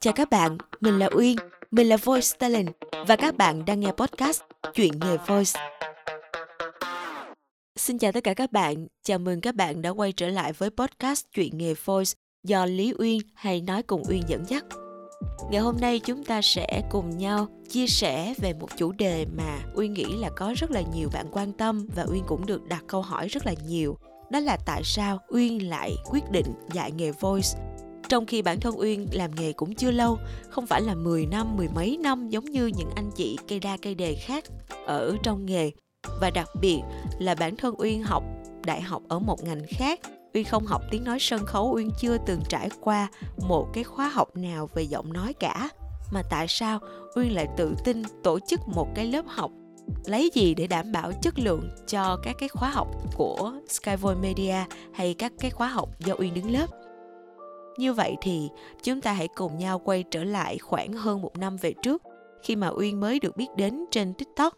Chào các bạn, mình là Uyên, mình là Voice Talent và các bạn đang nghe podcast Chuyện nghề Voice. Xin chào tất cả các bạn, chào mừng các bạn đã quay trở lại với podcast Chuyện nghề Voice do Lý Uyên hay Nói cùng Uyên dẫn dắt. Ngày hôm nay chúng ta sẽ cùng nhau chia sẻ về một chủ đề mà Uyên nghĩ là có rất là nhiều bạn quan tâm và Uyên cũng được đặt câu hỏi rất là nhiều. Đó là tại sao Uyên lại quyết định dạy nghề voice trong khi bản thân Uyên làm nghề cũng chưa lâu, không phải là 10 năm, mười mấy năm giống như những anh chị cây đa cây đề khác ở trong nghề. Và đặc biệt là bản thân Uyên học đại học ở một ngành khác Uyên không học tiếng nói sân khấu, Uyên chưa từng trải qua một cái khóa học nào về giọng nói cả. Mà tại sao Uyên lại tự tin tổ chức một cái lớp học lấy gì để đảm bảo chất lượng cho các cái khóa học của Skyvoy Media hay các cái khóa học do Uyên đứng lớp? Như vậy thì chúng ta hãy cùng nhau quay trở lại khoảng hơn một năm về trước, khi mà Uyên mới được biết đến trên TikTok.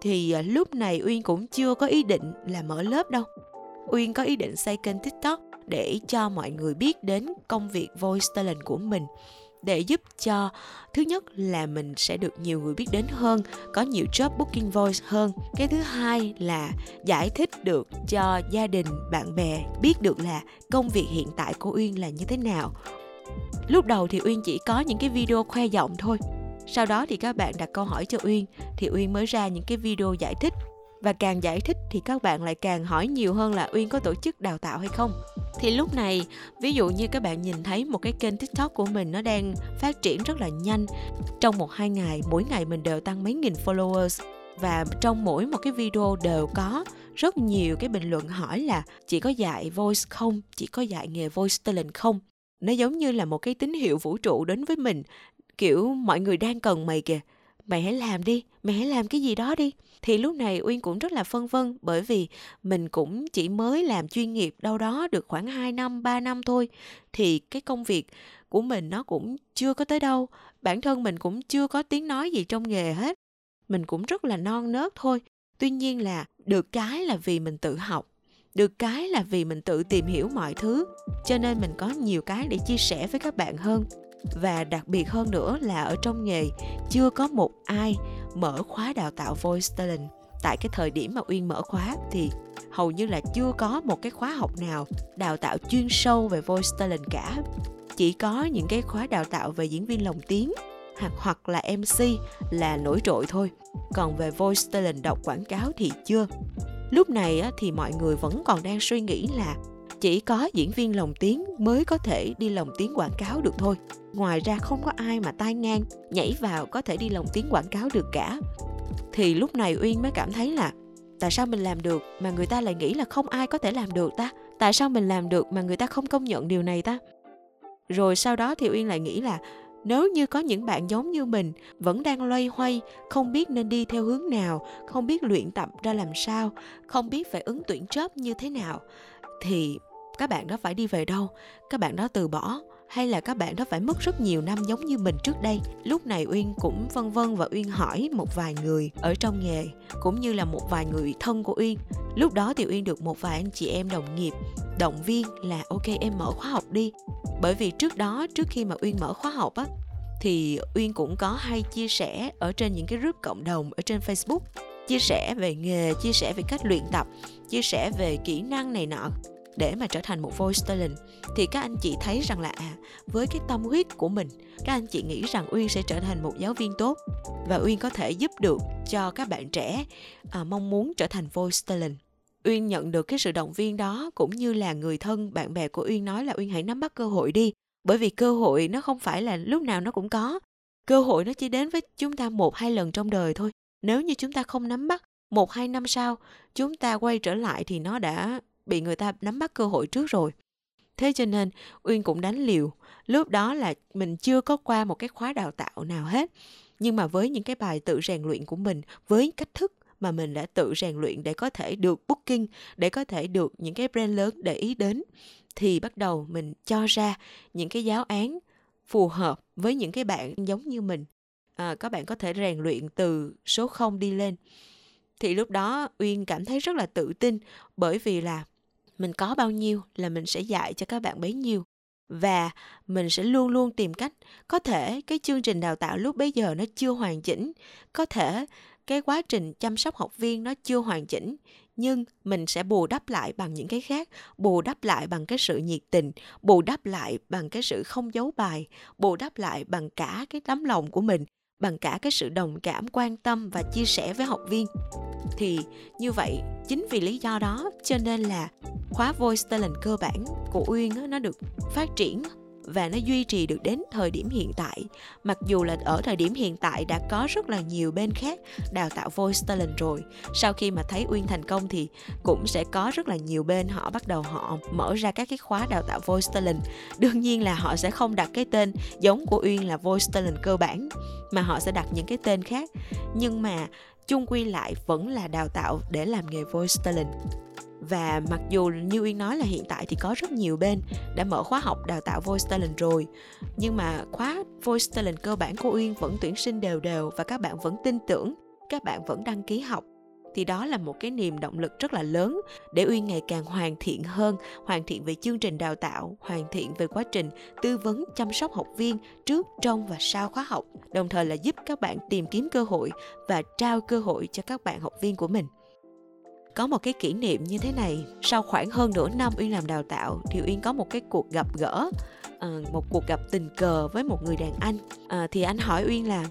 Thì à, lúc này Uyên cũng chưa có ý định là mở lớp đâu. Uyên có ý định xây kênh TikTok để cho mọi người biết đến công việc voice talent của mình để giúp cho, thứ nhất là mình sẽ được nhiều người biết đến hơn, có nhiều job booking voice hơn. Cái thứ hai là giải thích được cho gia đình, bạn bè biết được là công việc hiện tại của uyên là như thế nào. Lúc đầu thì uyên chỉ có những cái video khoe giọng thôi. Sau đó thì các bạn đặt câu hỏi cho uyên, thì uyên mới ra những cái video giải thích. Và càng giải thích thì các bạn lại càng hỏi nhiều hơn là uyên có tổ chức đào tạo hay không thì lúc này, ví dụ như các bạn nhìn thấy một cái kênh tiktok của mình nó đang phát triển rất là nhanh. Trong một, hai ngày, mỗi ngày mình đều tăng mấy nghìn followers. Và trong mỗi một cái video đều có rất nhiều cái bình luận hỏi là chỉ có dạy voice không? Chỉ có dạy nghề voice talent không? Nó giống như là một cái tín hiệu vũ trụ đến với mình. Kiểu, mọi người đang cần mày kìa. Mày hãy làm đi, mày hãy làm cái gì đó đi thì lúc này uyên cũng rất là phân vân bởi vì mình cũng chỉ mới làm chuyên nghiệp đâu đó được khoảng 2 năm 3 năm thôi. Thì cái công việc của mình nó cũng chưa có tới đâu. Bản thân mình cũng chưa có tiếng nói gì trong nghề hết. Mình cũng rất là non nớt thôi. Tuy nhiên là được cái là vì mình tự học, được cái là vì mình tự tìm hiểu mọi thứ. Cho nên mình có nhiều cái để chia sẻ với các bạn hơn. Và đặc biệt hơn nữa là ở trong nghề chưa có một ai mở khóa đào tạo voice talent. Tại cái thời điểm mà uyên mở khóa thì hầu như là chưa có một cái khóa học nào đào tạo chuyên sâu về voice talent cả. Chỉ có những cái khóa đào tạo về diễn viên lồng tiếng hoặc hoặc là mc là nổi trội thôi. Còn về voice talent đọc quảng cáo thì chưa. Lúc này thì mọi người vẫn còn đang suy nghĩ là chỉ có diễn viên lồng tiếng mới có thể đi lồng tiếng quảng cáo được thôi. Ngoài ra không có ai mà tai ngang, nhảy vào có thể đi lồng tiếng quảng cáo được cả. Thì lúc này uyên mới cảm thấy là, tại sao mình làm được mà người ta lại nghĩ là không ai có thể làm được ta? Tại sao mình làm được mà người ta không công nhận điều này ta? Rồi sau đó thì uyên lại nghĩ là, nếu như có những bạn giống như mình vẫn đang loay hoay, không biết nên đi theo hướng nào, không biết luyện tập ra làm sao, không biết phải ứng tuyển job như thế nào, thì các bạn đó phải đi về đâu? Các bạn đó từ bỏ? Hay là các bạn đó phải mất rất nhiều năm giống như mình trước đây? Lúc này uyên cũng vân vân và uyên hỏi một vài người ở trong nghề, cũng như là một vài người thân của uyên. Lúc đó thì uyên được một vài anh chị em đồng nghiệp, động viên là, ok, em mở khóa học đi. Bởi vì trước đó, trước khi mà uyên mở khóa học á, thì uyên cũng có hay chia sẻ ở trên những cái group cộng đồng ở trên facebook, chia sẻ về nghề, chia sẻ về cách luyện tập, chia sẻ về kỹ năng này nọ để mà trở thành một voice talent thì các anh chị thấy rằng là à với cái tâm huyết của mình các anh chị nghĩ rằng uyên sẽ trở thành một giáo viên tốt và uyên có thể giúp được cho các bạn trẻ à, mong muốn trở thành voice talent. Uyên nhận được cái sự động viên đó cũng như là người thân bạn bè của uyên nói là uyên hãy nắm bắt cơ hội đi bởi vì cơ hội nó không phải là lúc nào nó cũng có. Cơ hội nó chỉ đến với chúng ta một hai lần trong đời thôi. Nếu như chúng ta không nắm bắt một hai năm sau chúng ta quay trở lại thì nó đã bị người ta nắm bắt cơ hội trước rồi. Thế cho nên uyên cũng đánh liều. Lúc đó là mình chưa có qua một cái khóa đào tạo nào hết. Nhưng mà với những cái bài tự rèn luyện của mình với cách thức mà mình đã tự rèn luyện để có thể được booking để có thể được những cái brand lớn để ý đến thì bắt đầu mình cho ra những cái giáo án phù hợp với những cái bạn giống như mình. À, các bạn có thể rèn luyện từ số 0 đi lên. Thì lúc đó uyên cảm thấy rất là tự tin bởi vì là mình có bao nhiêu là mình sẽ dạy cho các bạn bấy nhiêu. Và mình sẽ luôn luôn tìm cách, có thể cái chương trình đào tạo lúc bấy giờ nó chưa hoàn chỉnh, có thể cái quá trình chăm sóc học viên nó chưa hoàn chỉnh, nhưng mình sẽ bù đắp lại bằng những cái khác, bù đắp lại bằng cái sự nhiệt tình, bù đắp lại bằng cái sự không giấu bài, bù đắp lại bằng cả cái tấm lòng của mình bằng cả cái sự đồng cảm, quan tâm và chia sẻ với học viên. Thì như vậy, chính vì lý do đó cho nên là khóa voice talent cơ bản của uyên nó được phát triển và nó duy trì được đến thời điểm hiện tại. Mặc dù là ở thời điểm hiện tại đã có rất là nhiều bên khác đào tạo voice talent rồi, sau khi mà thấy uyên thành công thì cũng sẽ có rất là nhiều bên họ bắt đầu họ mở ra các cái khóa đào tạo voice talent. Đương nhiên là họ sẽ không đặt cái tên giống của uyên là voice talent cơ bản, mà họ sẽ đặt những cái tên khác. Nhưng mà chung quy lại vẫn là đào tạo để làm nghề voice talent và mặc dù như Uyên nói là hiện tại thì có rất nhiều bên đã mở khóa học đào tạo voice talent rồi nhưng mà khóa voice talent cơ bản của Uyên vẫn tuyển sinh đều đều và các bạn vẫn tin tưởng các bạn vẫn đăng ký học. Thì đó là một cái niềm động lực rất là lớn để Uyên ngày càng hoàn thiện hơn, hoàn thiện về chương trình đào tạo, hoàn thiện về quá trình tư vấn chăm sóc học viên trước, trong và sau khóa học, đồng thời là giúp các bạn tìm kiếm cơ hội và trao cơ hội cho các bạn học viên của mình có một cái kỷ niệm như thế này. Sau khoảng hơn nửa năm uyên làm đào tạo thì uyên có một cái cuộc gặp gỡ ờ, một cuộc gặp tình cờ với một người đàn anh. Ờ, thì anh hỏi uyên là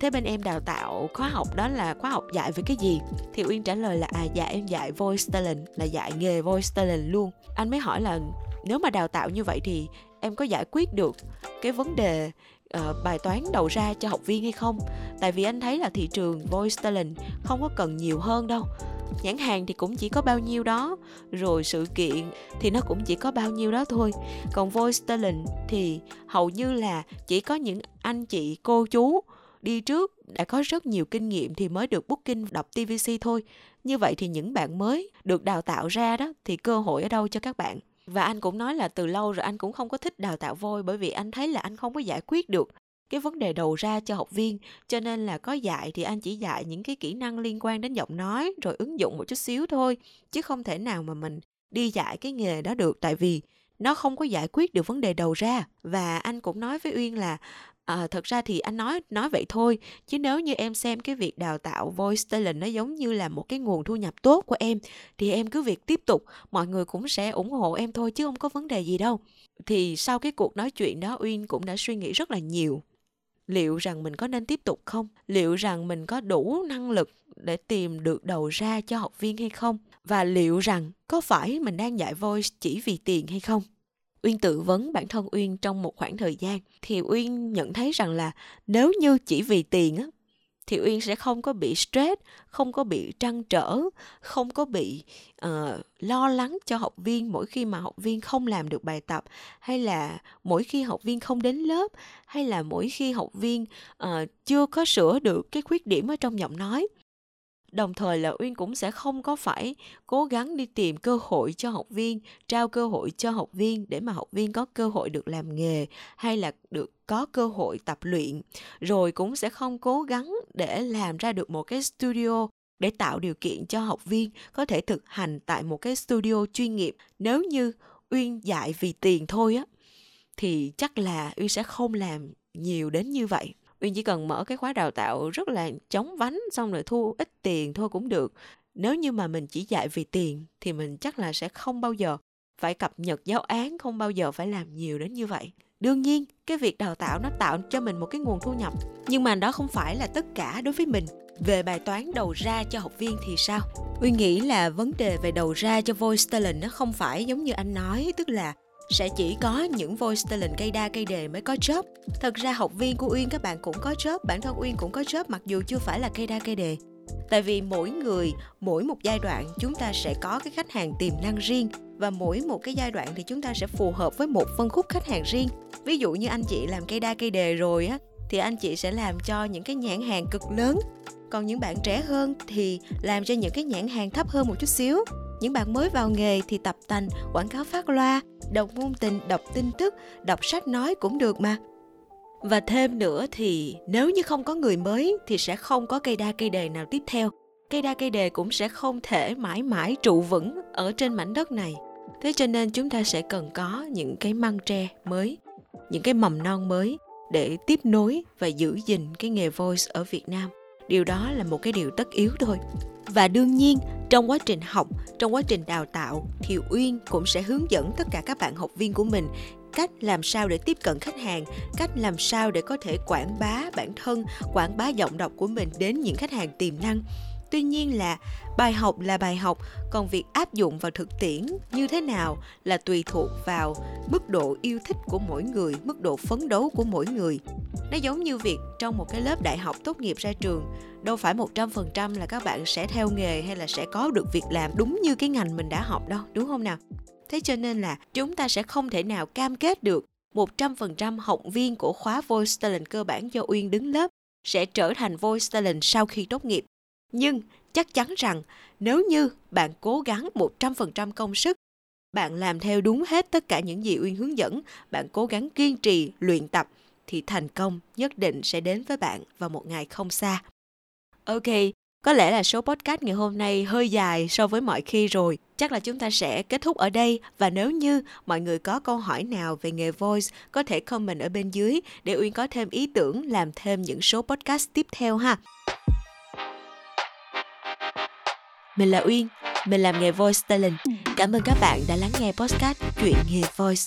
thế bên em đào tạo khóa học đó là khóa học dạy về cái gì? Thì uyên trả lời là à dạ em dạy voice talent là dạy nghề voice talent luôn. Anh mới hỏi là nếu mà đào tạo như vậy thì em có giải quyết được cái vấn đề uh, bài toán đầu ra cho học viên hay không? Tại vì anh thấy là thị trường voice talent không có cần nhiều hơn đâu nhãn hàng thì cũng chỉ có bao nhiêu đó, rồi sự kiện thì nó cũng chỉ có bao nhiêu đó thôi còn voice talent thì hầu như là chỉ có những anh chị, cô chú đi trước đã có rất nhiều kinh nghiệm thì mới được booking đọc TVC thôi. Như vậy thì những bạn mới được đào tạo ra đó thì cơ hội ở đâu cho các bạn? Và anh cũng nói là từ lâu rồi anh cũng không có thích đào tạo voi bởi vì anh thấy là anh không có giải quyết được cái vấn đề đầu ra cho học viên cho nên là có dạy thì anh chỉ dạy những cái kỹ năng liên quan đến giọng nói rồi ứng dụng một chút xíu thôi chứ không thể nào mà mình đi dạy cái nghề đó được. Tại vì nó không có giải quyết được vấn đề đầu ra. Và anh cũng nói với uyên là à, thật ra thì anh nói nói vậy thôi chứ nếu như em xem cái việc đào tạo voice talent nó giống như là một cái nguồn thu nhập tốt của em thì em cứ việc tiếp tục mọi người cũng sẽ ủng hộ em thôi chứ không có vấn đề gì đâu. Thì sau cái cuộc nói chuyện đó uyên cũng đã suy nghĩ rất là nhiều liệu rằng mình có nên tiếp tục không? Liệu rằng mình có đủ năng lực để tìm được đầu ra cho học viên hay không? Và liệu rằng có phải mình đang dạy voice chỉ vì tiền hay không? Uyên tự vấn bản thân Uyên trong một khoảng thời gian. Thì Uyên nhận thấy rằng là nếu như chỉ vì tiền á thì Uyên sẽ không có bị stress, không có bị trăn trở, không có bị uh, lo lắng cho học viên mỗi khi mà học viên không làm được bài tập hay là mỗi khi học viên không đến lớp hay là mỗi khi học viên uh, chưa có sửa được cái khuyết điểm ở trong giọng nói đồng thời là uyên cũng sẽ không có phải cố gắng đi tìm cơ hội cho học viên, trao cơ hội cho học viên để mà học viên có cơ hội được làm nghề hay là được có cơ hội tập luyện. Rồi cũng sẽ không cố gắng để làm ra được một cái studio để tạo điều kiện cho học viên có thể thực hành tại một cái studio chuyên nghiệp. Nếu như uyên dạy vì tiền thôi á, thì chắc là uyên sẽ không làm nhiều đến như vậy. Uyên chỉ cần mở cái khóa đào tạo rất là chóng vánh xong rồi thu ít tiền thôi cũng được. Nếu như mà mình chỉ dạy vì tiền thì mình chắc là sẽ không bao giờ phải cập nhật giáo án, không bao giờ phải làm nhiều đến như vậy. Đương nhiên, cái việc đào tạo nó tạo cho mình một cái nguồn thu nhập, nhưng mà đó không phải là tất cả đối với mình. Về bài toán đầu ra cho học viên thì sao? Uyên nghĩ là vấn đề về đầu ra cho voice talent nó không phải giống như anh nói, tức là sẽ chỉ có những voice talent cây đa cây đề mới có job. Thật ra học viên của Uyên các bạn cũng có job, bản thân Uyên cũng có job mặc dù chưa phải là cây đa cây đề. Tại vì mỗi người, mỗi một giai đoạn chúng ta sẽ có cái khách hàng tiềm năng riêng và mỗi một cái giai đoạn thì chúng ta sẽ phù hợp với một phân khúc khách hàng riêng. Ví dụ như anh chị làm cây đa cây đề rồi á thì anh chị sẽ làm cho những cái nhãn hàng cực lớn còn những bạn trẻ hơn thì làm cho những cái nhãn hàng thấp hơn một chút xíu những bạn mới vào nghề thì tập tành, quảng cáo phát loa, đọc ngôn tình, đọc tin tức, đọc sách nói cũng được mà. Và thêm nữa thì nếu như không có người mới thì sẽ không có cây đa cây đề nào tiếp theo. Cây đa cây đề cũng sẽ không thể mãi mãi trụ vững ở trên mảnh đất này. Thế cho nên chúng ta sẽ cần có những cái măng tre mới, những cái mầm non mới để tiếp nối và giữ gìn cái nghề voice ở việt nam. Điều đó là một cái điều tất yếu thôi và đương nhiên, trong quá trình học, trong quá trình đào tạo thì uyên cũng sẽ hướng dẫn tất cả các bạn học viên của mình cách làm sao để tiếp cận khách hàng, cách làm sao để có thể quảng bá bản thân, quảng bá giọng đọc của mình đến những khách hàng tiềm năng tuy nhiên là bài học là bài học, còn việc áp dụng vào thực tiễn như thế nào là tùy thuộc vào mức độ yêu thích của mỗi người, mức độ phấn đấu của mỗi người nó giống như việc trong một cái lớp đại học tốt nghiệp ra trường, đâu phải một trăm phần trăm là các bạn sẽ theo nghề hay là sẽ có được việc làm đúng như cái ngành mình đã học đâu, đúng không nào thế cho nên là chúng ta sẽ không thể nào cam kết được 100% học viên của khóa Voice Talent cơ bản do Uyên đứng lớp sẽ trở thành Voice Talent sau khi tốt nghiệp. Nhưng chắc chắn rằng nếu như bạn cố gắng 100% công sức, bạn làm theo đúng hết tất cả những gì Uyên hướng dẫn, bạn cố gắng kiên trì luyện tập thì thành công nhất định sẽ đến với bạn vào một ngày không xa. Ok, có lẽ là số podcast ngày hôm nay hơi dài so với mọi khi rồi. Chắc là chúng ta sẽ kết thúc ở đây và nếu như mọi người có câu hỏi nào về nghề voice có thể comment ở bên dưới để Uyên có thêm ý tưởng làm thêm những số podcast tiếp theo ha. Mình là Uyên, mình làm nghề voice talent. Cảm ơn các bạn đã lắng nghe podcast Chuyện nghề voice.